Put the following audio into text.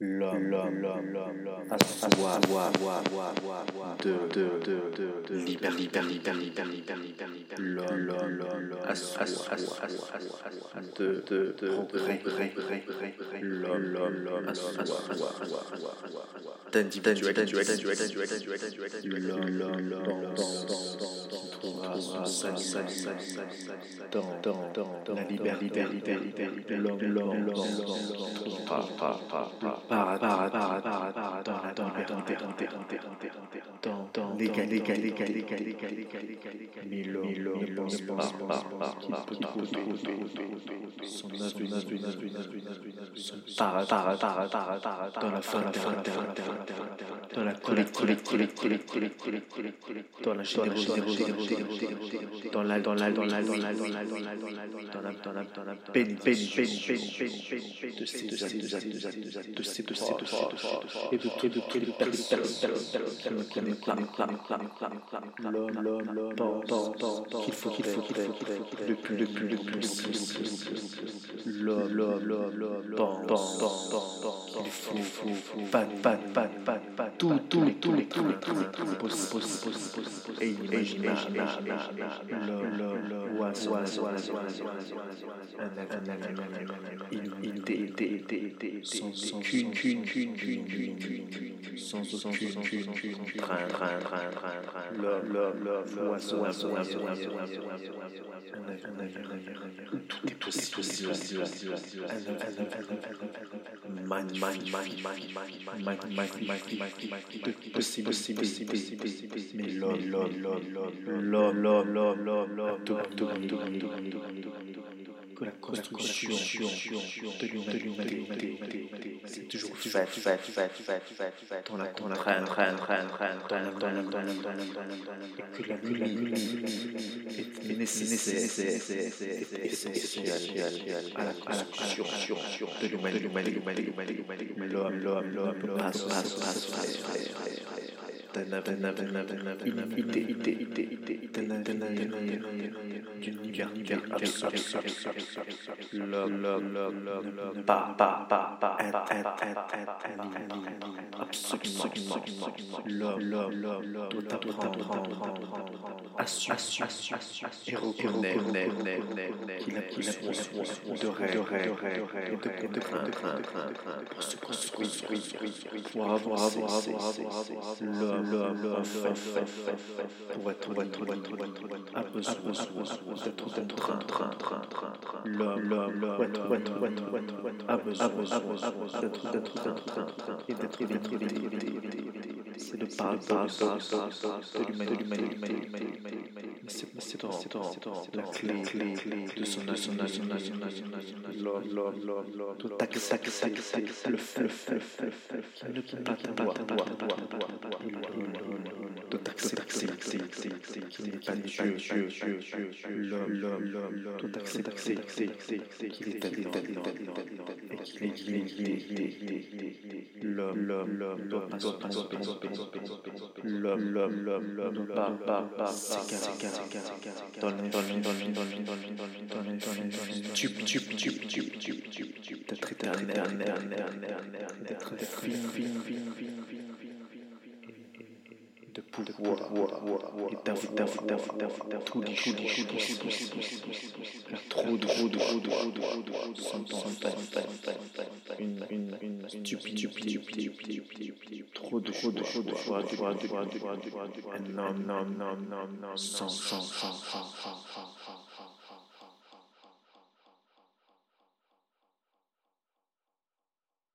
l'homme, l'homme, l'homme, l'homme, à soi, soi, soi, soi, soi, de, de, de, de, de, l'hyper, l'hyper, l'hyper, l'hyper, l'hyper, l'hyper, l'hyper, l'homme, l'homme, l'homme, à soi, soi, soi, soi, soi, de, de, de, progrès, progrès, l'homme, l'homme, l'homme, à soi, soi, soi, soi, soi, soi, dans la liberté. L'homme trouvera par dans dans l'égalité, mais l'homme ne pense pas qu'il peut trouver son avenir, son dans la dans la collectivité, dans la générosité, dans la dans la dans la dans la dans la dans la dans la dans la dans la bénédiction de ces ces ces l'homme pense qu'il faut qu'il faut faut le plus le plus le plus l'homme pense qu'il faut pas pas pas pas pas tout tout tout les tout les tout possible et imaginaire l'homme oiseau oiseau illimité sans aucune volonté, sans aucune sans aucune train, train, train, train, train, l'homme, tout est aussi, que la construction de l'humanité c'est toujours fait, dans la contrainte, et que la est nécessaire, est essentielle à la construction de l'humanité. L'homme, l'homme, l'homme, liberté absolue. L'homme. L'homme. L'homme, a besoin d'être et d'être C'est le de C'est clé de son L'homme, tout accepter, qu'il n'est pas Dieu, l'homme, tout accepter, qu'il est indépendant et qu'il est limité. L'homme, l'homme, l'homme, doit pas se tromper, l'homme, l'homme, l'homme, ne doit pas s'écarter dans l'infini, dans l'infini, dans l'infini, dans l'infini, tu, tu, tu, tu, tu, tu, d'être éternel, d'être fini, fini, fini, fini pouvoir et d'avoir tous les choses trop de trop de trop de trop de sans une une stupidité trop de trop de trop de choix de non non non non non sans sans sans sans